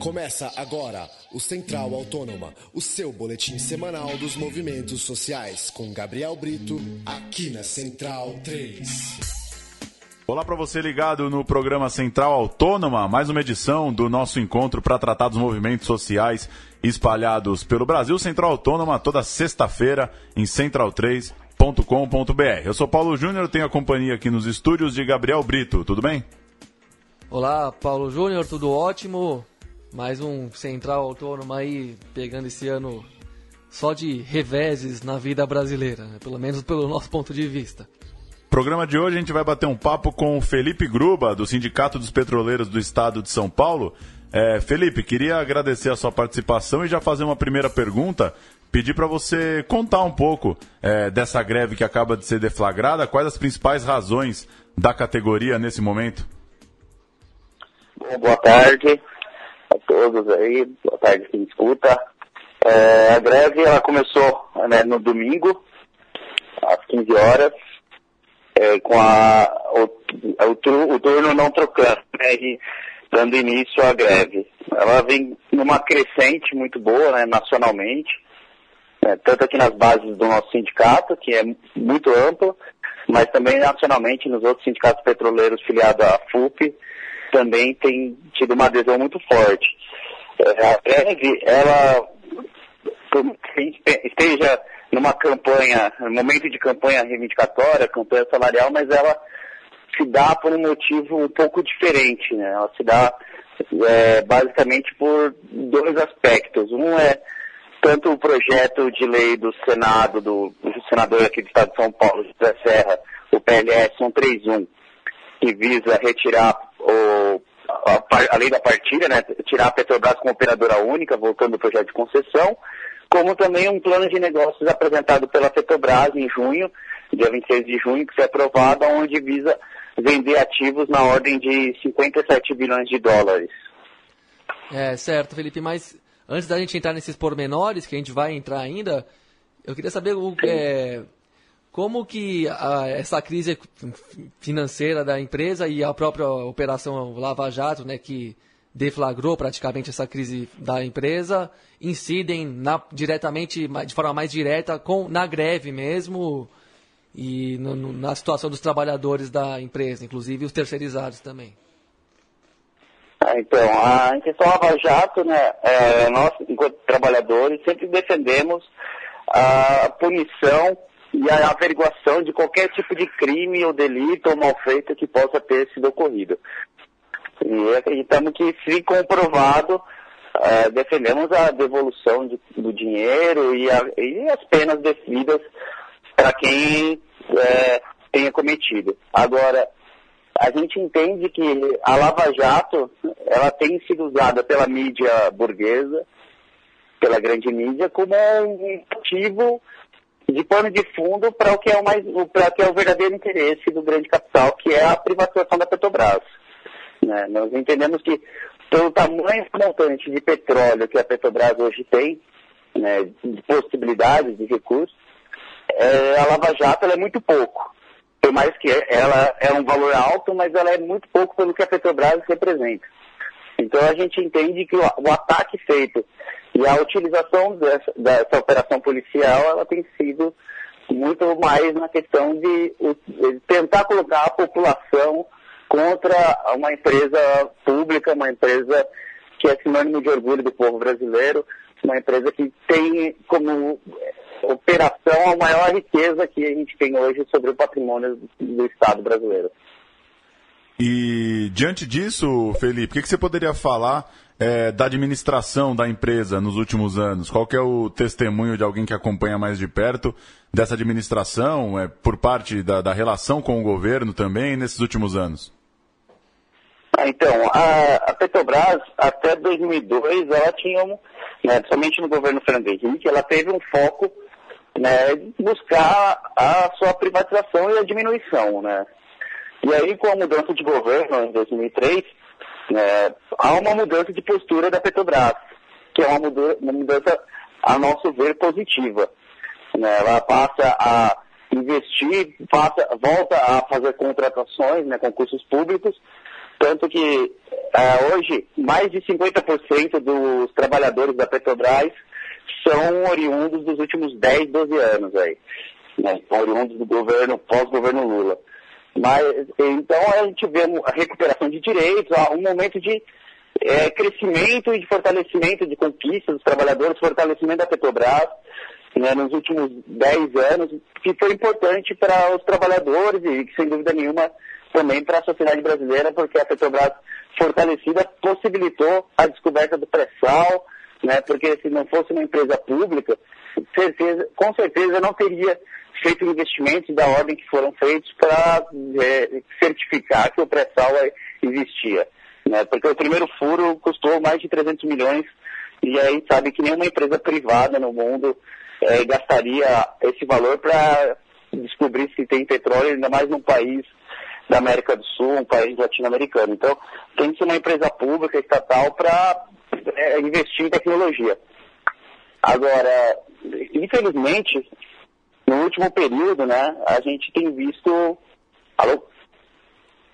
Começa agora o Central Autônoma, o seu boletim semanal dos movimentos sociais, com Gabriel Brito, aqui na Central 3. Olá para você ligado no programa Central Autônoma, mais uma edição do nosso encontro para tratar dos movimentos sociais espalhados pelo Brasil. Central Autônoma toda sexta-feira em central3.com.br. Eu sou Paulo Júnior, tenho a companhia aqui nos estúdios de Gabriel Brito. Tudo bem? Olá, Paulo Júnior, tudo ótimo? Mais um Central Autônoma aí pegando esse ano só de reveses na vida brasileira, né? pelo menos pelo nosso ponto de vista. Programa de hoje a gente vai bater um papo com o Felipe Gruba, do Sindicato dos Petroleiros do Estado de São Paulo. É, Felipe, queria agradecer a sua participação e já fazer uma primeira pergunta. Pedir para você contar um pouco é, dessa greve que acaba de ser deflagrada, quais as principais razões da categoria nesse momento? Bom, boa tarde todos aí, boa tarde quem escuta. É, a greve ela começou né, no domingo, às 15 horas, é, com a, o, o, o, turno não trocando, né, dando início à greve. Ela vem numa crescente muito boa, né, nacionalmente, né, tanto aqui nas bases do nosso sindicato, que é muito amplo, mas também nacionalmente nos outros sindicatos petroleiros filiados à FUP, também tem tido uma adesão muito forte. É, a greve, ela, esteja numa campanha, um momento de campanha reivindicatória, campanha salarial, mas ela se dá por um motivo um pouco diferente, né? Ela se dá é, basicamente por dois aspectos. Um é tanto o projeto de lei do Senado, do, do senador aqui do Estado de São Paulo, José Serra, o PLS 131, que visa retirar o, a, a, lei da partilha, né? Tirar a Petrobras como operadora única, voltando ao projeto de concessão, como também um plano de negócios apresentado pela Petrobras em junho, dia 26 de junho, que foi aprovado, onde visa vender ativos na ordem de 57 bilhões de dólares. É, certo, Felipe, mas antes da gente entrar nesses pormenores, que a gente vai entrar ainda, eu queria saber o, é, como que a, essa crise financeira da empresa e a própria operação Lava Jato, né, que deflagrou praticamente essa crise da empresa, incidem na, diretamente, de forma mais direta, com, na greve mesmo e no, no, na situação dos trabalhadores da empresa, inclusive os terceirizados também. Ah, então, a, em questão Lava Jato, né, é, nós, enquanto trabalhadores, sempre defendemos a punição e a averiguação de qualquer tipo de crime ou delito ou malfeito que possa ter sido ocorrido. E acreditamos que, se comprovado, uh, defendemos a devolução de, do dinheiro e, a, e, as penas devidas para quem uh, tenha cometido. Agora, a gente entende que a Lava Jato ela tem sido usada pela mídia burguesa, pela grande mídia, como um motivo de pano de fundo para o que é o mais, para que é o verdadeiro interesse do grande capital, que é a privatização da Petrobras. Né? Nós entendemos que pelo tamanho montante de petróleo que a Petrobras hoje tem, né, de possibilidades, de recursos, é, a Lava Jato é muito pouco. Por mais que ela é um valor alto, mas ela é muito pouco pelo que a Petrobras representa. Então a gente entende que o, o ataque feito e a utilização dessa, dessa operação policial, ela tem sido muito mais na questão de, de tentar colocar a população contra uma empresa pública, uma empresa que é sinônimo de orgulho do povo brasileiro, uma empresa que tem como operação a maior riqueza que a gente tem hoje sobre o patrimônio do Estado brasileiro. E diante disso, Felipe, o que, você poderia falar é, da administração da empresa nos últimos anos? Qual é o testemunho de alguém que acompanha mais de perto dessa administração, é, por parte da, da relação com o governo também nesses últimos anos? Ah, então, a, a, Petrobras, até 2002, ela tinha, né, somente no governo Fernando Henrique, ela teve um foco né, de buscar a sua privatização e a diminuição. Né? E aí, com a mudança de governo em 2003, né, há uma mudança de postura da Petrobras, que é uma mudança, a nosso ver, positiva. Né? Ela passa a investir, passa, volta a fazer contratações, né, concursos públicos, Tanto que uh, hoje mais de 50% dos trabalhadores da Petrobras são oriundos dos últimos 10, 12 anos aí. Né? Oriundos do governo, pós-governo Lula. Mas, então a gente vê a recuperação de direitos, um momento de é, crescimento e de fortalecimento de conquistas dos trabalhadores, fortalecimento da Petrobras né, nos últimos 10 anos, que foi importante para os trabalhadores e sem dúvida nenhuma, também para a sociedade brasileira, porque a Petrobras fortalecida possibilitou a descoberta do pré-sal, né, porque se não fosse uma empresa pública, certeza, com certeza não teria feito investimentos da ordem que foram feitos para é, certificar que o pré-sal existia. Né, porque o primeiro furo custou mais de 300 milhões e aí sabe que nenhuma empresa privada no mundo é, gastaria esse valor para descobrir se tem petróleo, ainda mais num país da América do Sul, um país latino-americano. Então, tem que ser uma empresa pública, estatal, para é, investir em tecnologia. Agora, infelizmente, no último período, né, a gente tem visto. Alô?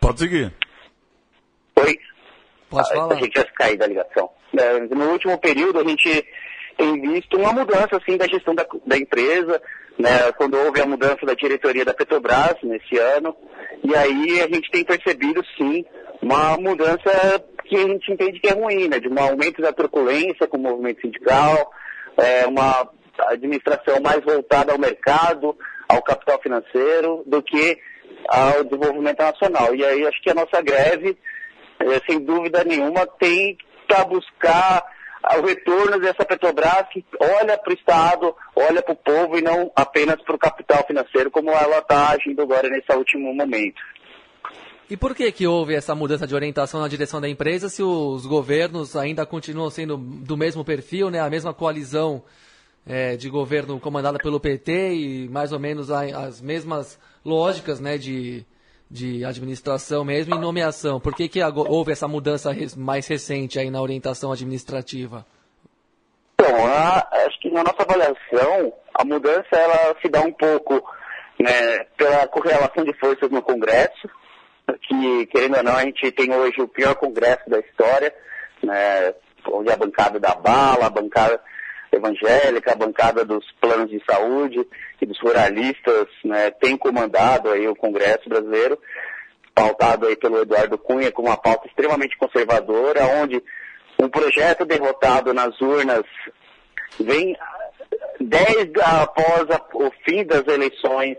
Pode seguir. Oi? Pode falar. A gente já cair da ligação. É, no último período, a gente tem visto uma mudança assim da gestão da, da empresa, né, quando houve a mudança da diretoria da Petrobras nesse ano, e aí a gente tem percebido sim uma mudança que a gente entende que é ruim, né, de um aumento da truculência com o movimento sindical, é, uma administração mais voltada ao mercado, ao capital financeiro, do que ao desenvolvimento nacional. E aí acho que a nossa greve, é, sem dúvida nenhuma, tem para buscar o retorno dessa Petrobras que olha para o Estado, olha para o povo e não apenas para o capital financeiro, como ela está agindo agora nesse último momento. E por que, que houve essa mudança de orientação na direção da empresa se os governos ainda continuam sendo do mesmo perfil, né, a mesma coalizão é, de governo comandada pelo PT e mais ou menos as mesmas lógicas né, de, de administração mesmo e nomeação. Por que, que houve essa mudança mais recente aí na orientação administrativa? Bom, a, acho que na nossa avaliação, a mudança ela se dá um pouco né, pela correlação de forças no Congresso, que, querendo ou não, a gente tem hoje o pior Congresso da história, né, onde a bancada da bala, a bancada evangélica, a bancada dos planos de saúde e dos ruralistas né, tem comandado aí o Congresso brasileiro, pautado aí pelo Eduardo Cunha com uma pauta extremamente conservadora, onde um projeto derrotado nas urnas vem dez após a, o fim das eleições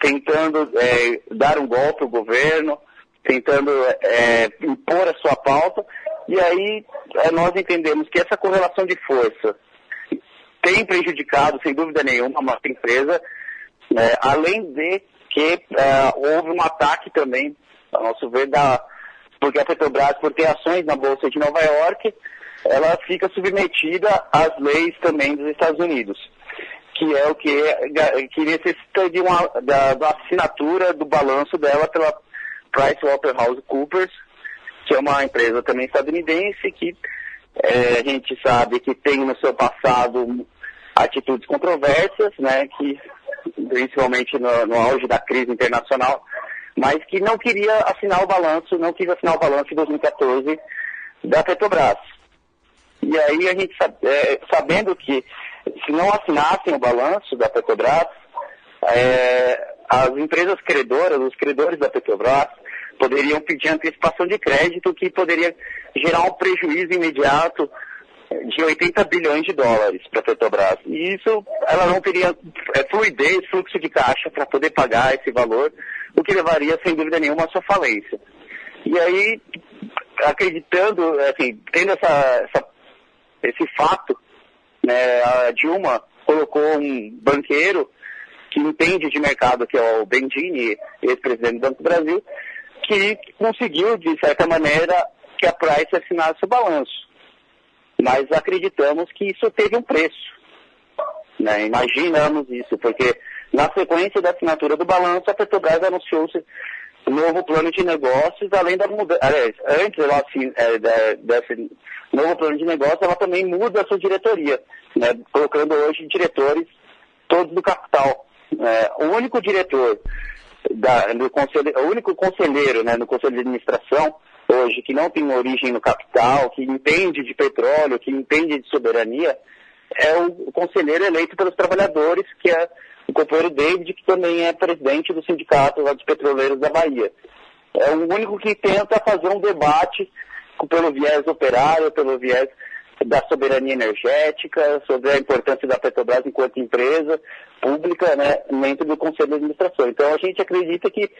tentando é, dar um golpe ao governo, tentando é, impor a sua pauta, e aí é, nós entendemos que essa correlação de força tem prejudicado, sem dúvida nenhuma, a nossa empresa, né, além de que é, houve um ataque também, a nosso ver, da, porque a Petrobras, por ter ações na Bolsa de Nova York, ela fica submetida às leis também dos Estados Unidos, que é o que, que necessita de uma, da, da assinatura do balanço dela pela PricewaterhouseCoopers, que é uma empresa também estadunidense que é, a gente sabe que tem no seu passado atitudes controversas, né, que principalmente no, no, auge da crise internacional, mas que não queria assinar o balanço, não quis assinar o balanço de 2014 da Petrobras. E aí a gente é, sabendo que se não assinassem o balanço da Petrobras, é, as empresas credoras, os credores da Petrobras, poderiam pedir antecipação de crédito que poderia gerar um prejuízo imediato de 80 bilhões de dólares para a Petrobras. E isso, ela não teria é, fluidez, fluxo de caixa para poder pagar esse valor, o que levaria, sem dúvida nenhuma, à sua falência. E aí, acreditando, assim, tendo essa, essa, esse fato, né, a Dilma colocou um banqueiro que entende de mercado, que é o Bendini, ex-presidente do Banco do Brasil, que conseguiu, de certa maneira, que a Price assinasse o balanço mas acreditamos que isso teve um preço. Né? Imaginamos isso, porque na sequência da assinatura do balanço, a Petrobras anunciou um novo plano de negócios, além da mudança. Antes ela, assim, é, desse novo plano de negócios, ela também muda a sua diretoria, né? colocando hoje diretores todos do capital. É, o único diretor, da, conselho, o único conselheiro né, no conselho de administração hoje que não tem origem no capital, que entende de petróleo, que entende de soberania, é o, conselheiro eleito pelos trabalhadores, que é o companheiro David, que também é presidente do sindicato dos petroleiros da Bahia. É o único que tenta fazer um debate pelo viés operário, pelo viés da soberania energética, sobre a importância da Petrobras enquanto empresa pública né, dentro do Conselho de Administração. Então a gente acredita que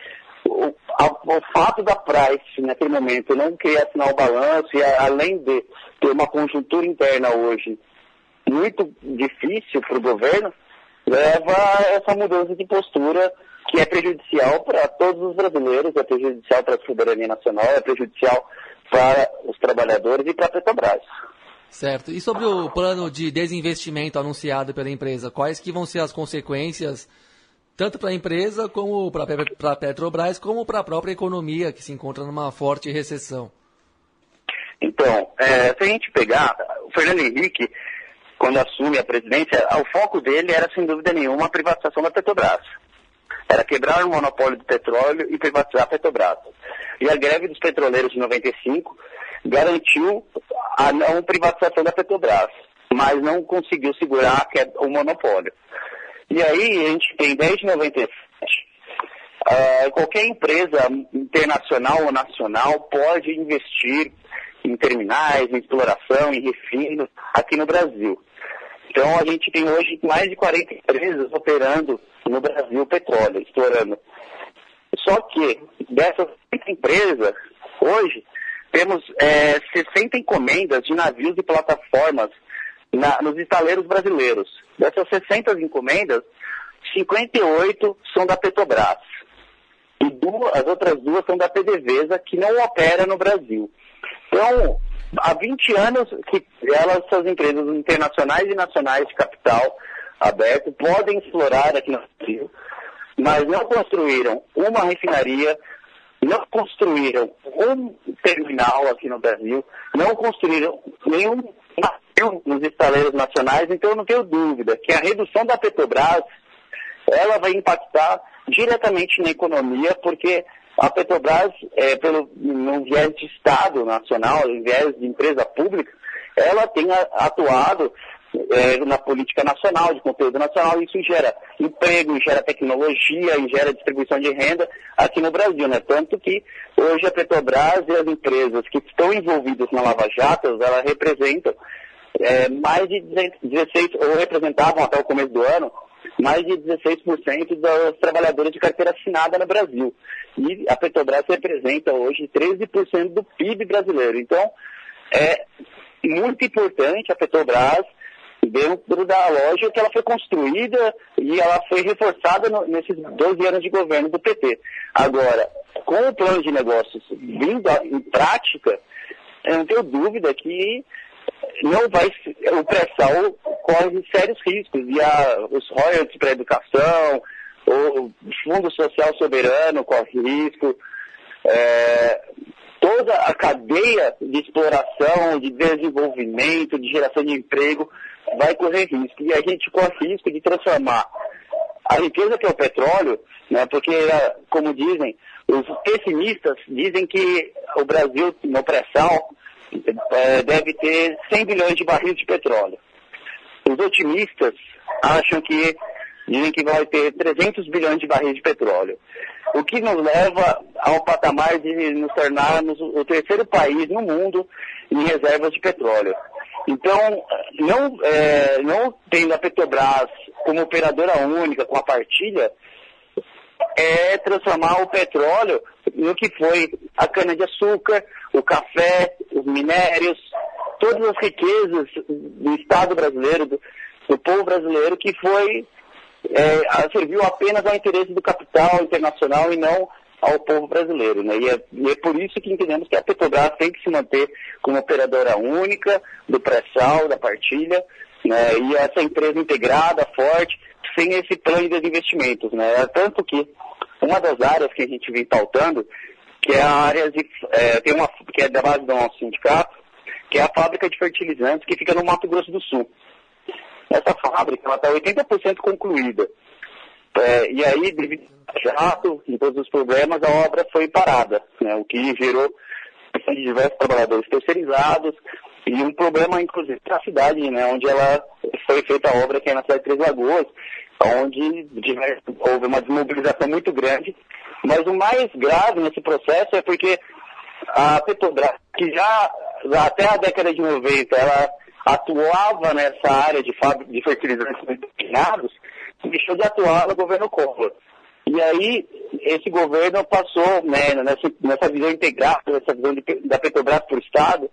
o, a, o fato da Price, naquele momento, não querer assinar o balanço, e a, além de ter uma conjuntura interna hoje muito difícil para o governo, leva a essa mudança de postura que é prejudicial para todos os brasileiros, é prejudicial para a soberania nacional, é prejudicial para os trabalhadores e para a Petrobras. Certo. E sobre o plano de desinvestimento anunciado pela empresa, quais que vão ser as consequências tanto para a empresa como para a Petrobras, como para a própria economia que se encontra numa forte recessão? Então, é, se a gente pegar, o Fernando Henrique, quando assume a presidência, o foco dele era, sem dúvida nenhuma, a privatização da Petrobras. Era quebrar o monopólio do petróleo e privatizar a Petrobras. E a greve dos petroleiros de 95 garantiu a não privatização da Petrobras, mas não conseguiu segurar o monopólio. E aí a gente tem desde 97, uh, qualquer empresa internacional ou nacional pode investir em terminais, em exploração, em refino aqui no Brasil. Então a gente tem hoje mais de 40 empresas operando no Brasil petróleo, explorando. Só que dessas empresas, hoje, temos é, 60 encomendas de navios e plataformas na, nos estaleiros brasileiros. Dessas 60 encomendas, 58 são da Petrobras. E duas, as outras duas são da PDVSA, que não opera no Brasil. Então, há 20 anos que elas, essas empresas internacionais e nacionais de capital aberto, podem explorar aqui no Brasil, mas não construíram uma refinaria, não construíram um terminal aqui no Brasil, não construíram nenhum nos estaleiros nacionais, então eu não tenho dúvida que a redução da Petrobras ela vai impactar diretamente na economia, porque a Petrobras, é, pelo, no viés de Estado nacional, no viés de empresa pública, ela tem atuado é, na política nacional, de conteúdo nacional, isso gera emprego, gera tecnologia gera distribuição de renda aqui no Brasil, né? Tanto que hoje a Petrobras e as empresas que estão envolvidas na Lava Jato, elas representam é, mais de 16, ou representavam até o começo do ano, mais de 16% dos trabalhadores de carteira assinada no Brasil. E a Petrobras representa hoje 13% do PIB brasileiro. Então, é muito importante a Petrobras dentro da lógica que ela foi construída e ela foi reforçada no, nesses 12 anos de governo do PT. Agora, com o plano de negócios vindo em prática, eu não tenho dúvida que não vai, o pré-sal corre sérios riscos e a, os royalties para educação, o Fundo Social Soberano corre risco, é, toda a cadeia de exploração, de desenvolvimento, de geração de emprego vai correr risco. E a gente corre risco de transformar a riqueza que é o petróleo, né, porque, como dizem, os pessimistas dizem que o Brasil, no pré-sal, é, deve ter 100 bilhões de barris de petróleo. Os otimistas acham que dizem que vai ter 300 bilhões de barris de petróleo. O que nos leva ao patamar de nos tornarmos o terceiro país no mundo em reservas de petróleo. Então, não, é, não tendo a Petrobras como operadora única, com a partilha, é transformar o petróleo no que foi a cana-de-açúcar, o café, os minérios, todas as riquezas do Estado brasileiro, do, do povo brasileiro, que foi é, serviu apenas ao interesse do capital internacional e não ao povo brasileiro. Né? E, é, e, é, por isso que entendemos que a Petrobras tem que se manter como operadora única do pré-sal, da partilha, né? e essa empresa integrada, forte, sem esse plano de investimentos. Né? Tanto que uma das áreas que a gente vem pautando, que é a área de, é, tem uma, que é da base do nosso sindicato, que é a fábrica de fertilizantes que fica no Mato Grosso do Sul. Essa fábrica está 80% concluída. É, e aí, devido ao jato e todos os problemas, a obra foi parada, né, o que gerou diversos trabalhadores terceirizados e um problema, inclusive, na cidade, né, onde ela foi feita a obra, que é na cidade de Três Lagoas, onde houve uma desmobilização muito grande. Mas o mais grave nesse processo é porque a Petrobras, que já, até a década de 90, ela atuava nessa área de, de fertilizantes refinados, deixou de atuar no governo Collor. E aí, esse governo passou, né, nessa, nessa visão integrada, nessa visão de, da Petrobras por Estado,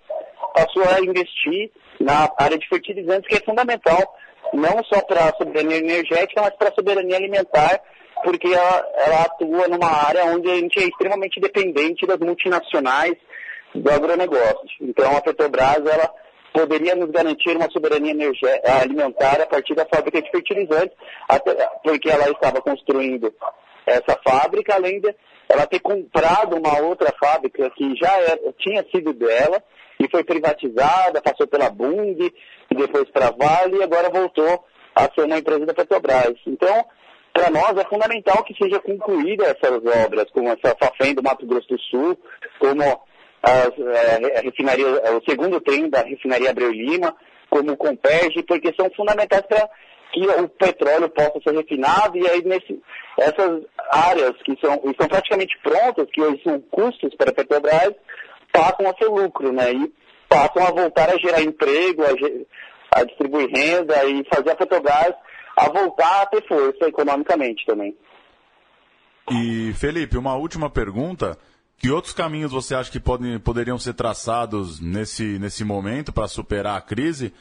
passou a investir na área de fertilizantes, que é fundamental, não só para a soberania energética, mas para a soberania alimentar, porque ela, ela, atua numa área onde a gente é extremamente dependente das multinacionais do agronegócio. Então, a Petrobras, ela poderia nos garantir uma soberania alimentar a partir da fábrica de fertilizantes, porque ela estava construindo essa fábrica, além de ela ter comprado uma outra fábrica que já era, tinha sido dela e foi privatizada, passou pela Bung, depois para a Vale e agora voltou a ser uma empresa da Petrobras. Então, para nós é fundamental que seja concluída essas obras, como essa Fafem do Mato Grosso do Sul, como as, é, a refinaria, o segundo trem da refinaria Abreu Lima, como o Comperge, porque são fundamentais para que o petróleo possa ser refinado e aí nesse, essas áreas que são, estão praticamente prontas, que hoje são custos para a Petrobras, passam a ser lucro, né? E passam a voltar a gerar emprego, a, a distribuir renda e fazer a Petrobras a voltar a ter força economicamente também. E Felipe, uma última pergunta. Que outros caminhos você acha que podem, poderiam ser traçados nesse, nesse momento para superar a crise?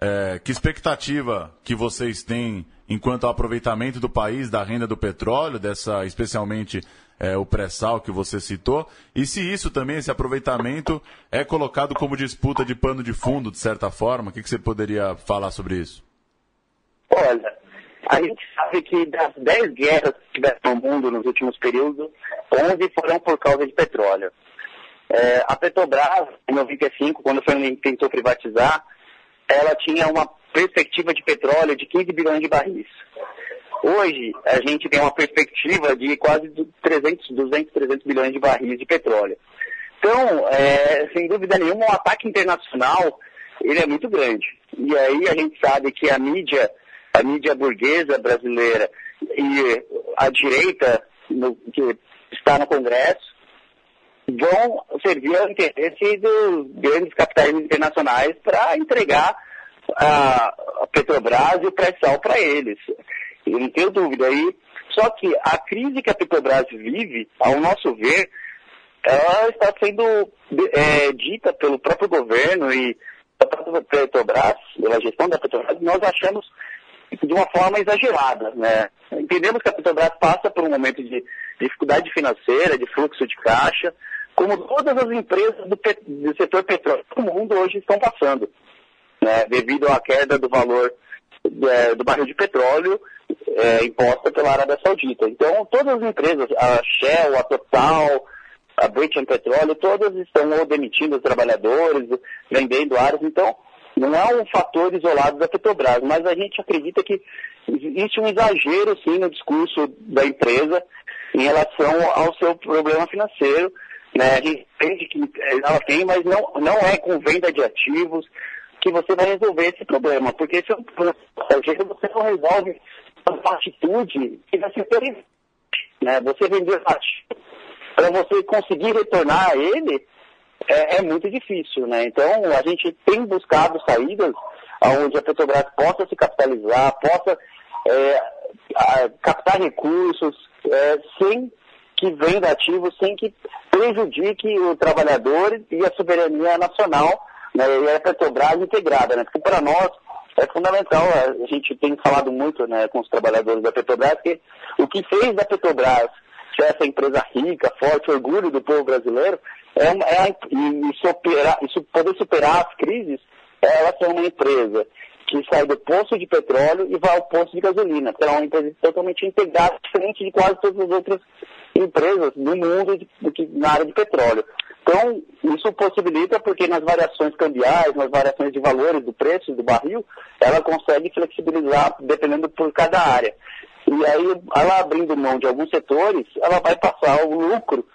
É, que expectativa que vocês têm enquanto ao aproveitamento do país da renda do petróleo, dessa especialmente é, o pré-sal que você citou, e se isso também, esse aproveitamento, é colocado como disputa de pano de fundo, de certa forma, o que, que você poderia falar sobre isso? Olha, a gente sabe que das 10 guerras que tiveram no mundo nos últimos períodos, 11 foram por causa de petróleo. É, a Petrobras, em 95, quando foi tentou privatizar, ela tinha uma perspectiva de petróleo de 15 bilhões de barris. Hoje, a gente tem uma perspectiva de quase 300, 200, 300 bilhões de barris de petróleo. Então, é, sem dúvida nenhuma, o ataque internacional ele é muito grande. E aí a gente sabe que a mídia, a mídia burguesa brasileira e a direita no, que está no Congresso vão servir ao interesse dos grandes capitais internacionais para entregar a, Petrobras e o pré-sal para eles. Eu não tenho dúvida. aí. só que a crise que a Petrobras vive, ao nosso ver, ela está sendo é, dita pelo próprio governo e pela própria Petrobras, pela gestão da Petrobras, nós achamos de uma forma exagerada. Né? Entendemos que a Petrobras passa por um momento de dificuldade financeira, de fluxo de caixa, como todas as empresas do, do setor petróleo do mundo hoje estão passando, né, devido à queda do valor é, do barril de petróleo é, imposta pela Arábia Saudita. Então, todas as empresas, a Shell, a Total, a British Petróleo, todas estão ou demitindo os trabalhadores, vendendo áreas. Então, não é um fator isolado da Petrobras, mas a gente acredita que existe um exagero, sim, no discurso da empresa em relação ao seu problema financeiro né? A gente entende que ela tem, mas não, não é com venda de ativos que você vai resolver esse problema. Porque se você não resolve uma atitude que vai ser. Né? Você vender ativo para você conseguir retornar a ele é, é, muito difícil. Né? Então a gente tem buscado saídas onde a Petrobras possa se capitalizar, possa é, captar recursos é, sem que venda ativos sem que prejudique o trabalhador e a soberania nacional né, e a Petrobras integrada. Né? Porque para nós é fundamental, a gente tem falado muito né, com os trabalhadores da Petrobras, que o que fez da Petrobras ser essa empresa rica, forte, orgulho do povo brasileiro, é, é e, superar, isso poder superar as crises, é ela ser uma empresa que sai do poço de petróleo e vai ao poço de gasolina, que é uma empresa totalmente integrada, diferente de quase todas as outras empresas no mundo de, de, na área de petróleo. Então, isso possibilita porque nas variações cambiais, nas variações de valores do preço do barril, ela consegue flexibilizar dependendo por cada área. E aí, ela abrindo mão de alguns setores, ela vai passar o lucro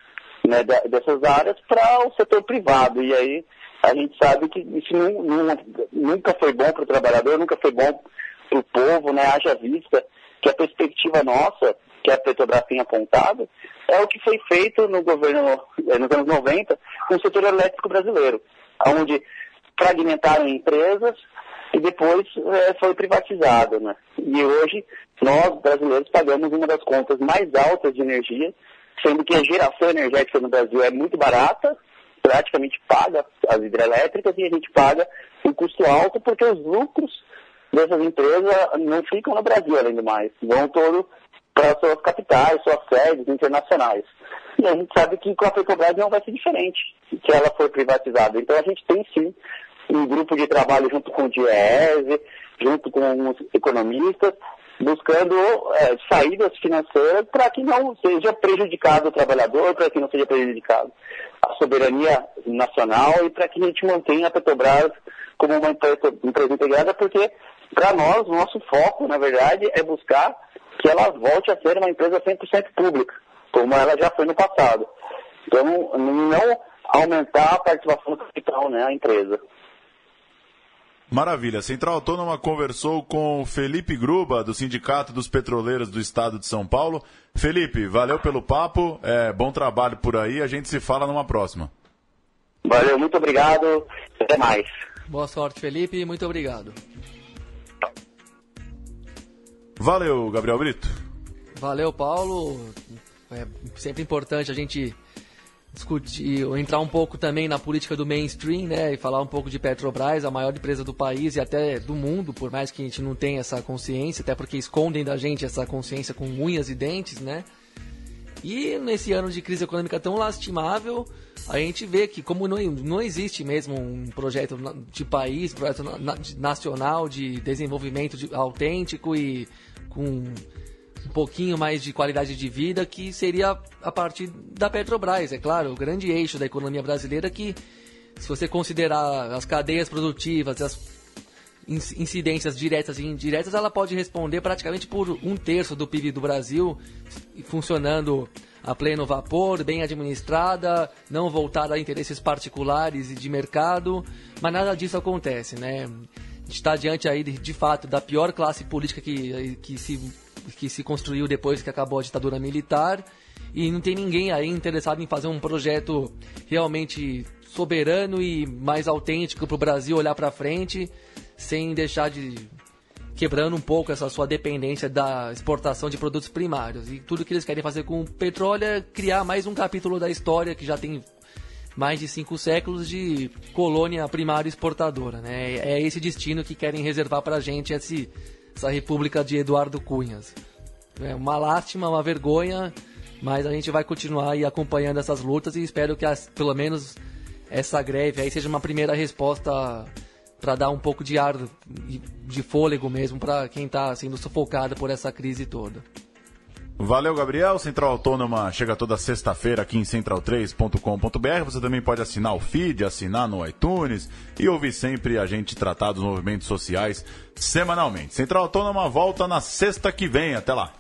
né, dessas áreas para o setor privado. E aí a gente sabe que isso não, não, nunca foi bom para o trabalhador, nunca foi bom para o povo, né? Haja vista que a perspectiva nossa, que a Petrobras tem apontado, é o que foi feito no governo, eh, nos anos 90, com o setor elétrico brasileiro, onde fragmentaram empresas e depois é, foi privatizado. Né? E hoje nós, brasileiros, pagamos uma das contas mais altas de energia, sendo que a geração energética no Brasil é muito barata, praticamente paga as hidrelétricas e a gente paga um custo alto porque os lucros dessas empresas não ficam no Brasil, além do mais, vão todo para suas capitais, suas sedes internacionais. E a gente sabe que com a Petrobras não vai ser diferente, que ela foi privatizada. Então a gente tem sim um grupo de trabalho junto com o DIEESE, junto com os economistas, buscando é, saídas financeiras para que não seja prejudicado o trabalhador, para que não seja prejudicado a soberania nacional e para que a gente mantenha a Petrobras como uma empresa, empresa integrada, porque para nós, nosso foco, na verdade, é buscar que ela volte a ser uma empresa 100% pública, como ela já foi no passado. Então, não aumentar a participação do capital, né, a empresa. Maravilha. A Central Autônoma conversou com Felipe Gruba, do Sindicato dos Petroleiros do Estado de São Paulo. Felipe, valeu pelo papo, é, bom trabalho por aí, a gente se fala numa próxima. Valeu, muito obrigado, até mais. Boa sorte, Felipe, muito obrigado. Valeu, Gabriel Brito. Valeu, Paulo. É sempre importante a gente discutir, entrar um pouco também na política do mainstream, né, e falar um pouco de Petrobras, a maior empresa do país e até do mundo, por mais que a gente não tenha essa consciência, até porque escondem da gente essa consciência com unhas e dentes, né? E nesse ano de crise econômica tão lastimável, a gente vê que como não, não existe mesmo um projeto de país, projeto nacional de desenvolvimento de, autêntico e com um pouquinho mais de qualidade de vida, que seria a partir da Petrobras, é claro, o grande eixo da economia brasileira que, se você considerar as cadeias produtivas, as incidências diretas e indiretas, ela pode responder praticamente por um terço do PIB do Brasil, funcionando a pleno vapor, bem administrada, não voltada a interesses particulares e de mercado, mas nada disso acontece, né? Está diante aí, de, de fato, da pior classe política que, que se que se construiu depois que acabou a ditadura militar e não tem ninguém aí interessado em fazer um projeto realmente soberano e mais autêntico para o Brasil olhar para frente, sem deixar de quebrando um pouco essa sua dependência da exportação de produtos primários. E tudo que eles querem fazer com o petróleo é criar mais um capítulo da história que já tem mais de cinco séculos de colônia primária exportadora. Né? É esse destino que querem reservar para a gente, esse essa república de Eduardo Cunhas. É uma lástima, uma vergonha, mas a gente vai continuar aí acompanhando essas lutas e espero que as, pelo menos essa greve aí seja uma primeira resposta para dar um pouco de ar, de fôlego mesmo para quem está sendo sufocado por essa crise toda. Valeu, Gabriel. Central Autônoma chega toda sexta-feira aqui em central3.com.br. Você também pode assinar o feed, assinar no iTunes e ouvir sempre a gente tratar dos movimentos sociais semanalmente. Central Autônoma volta na sexta que vem. Até lá.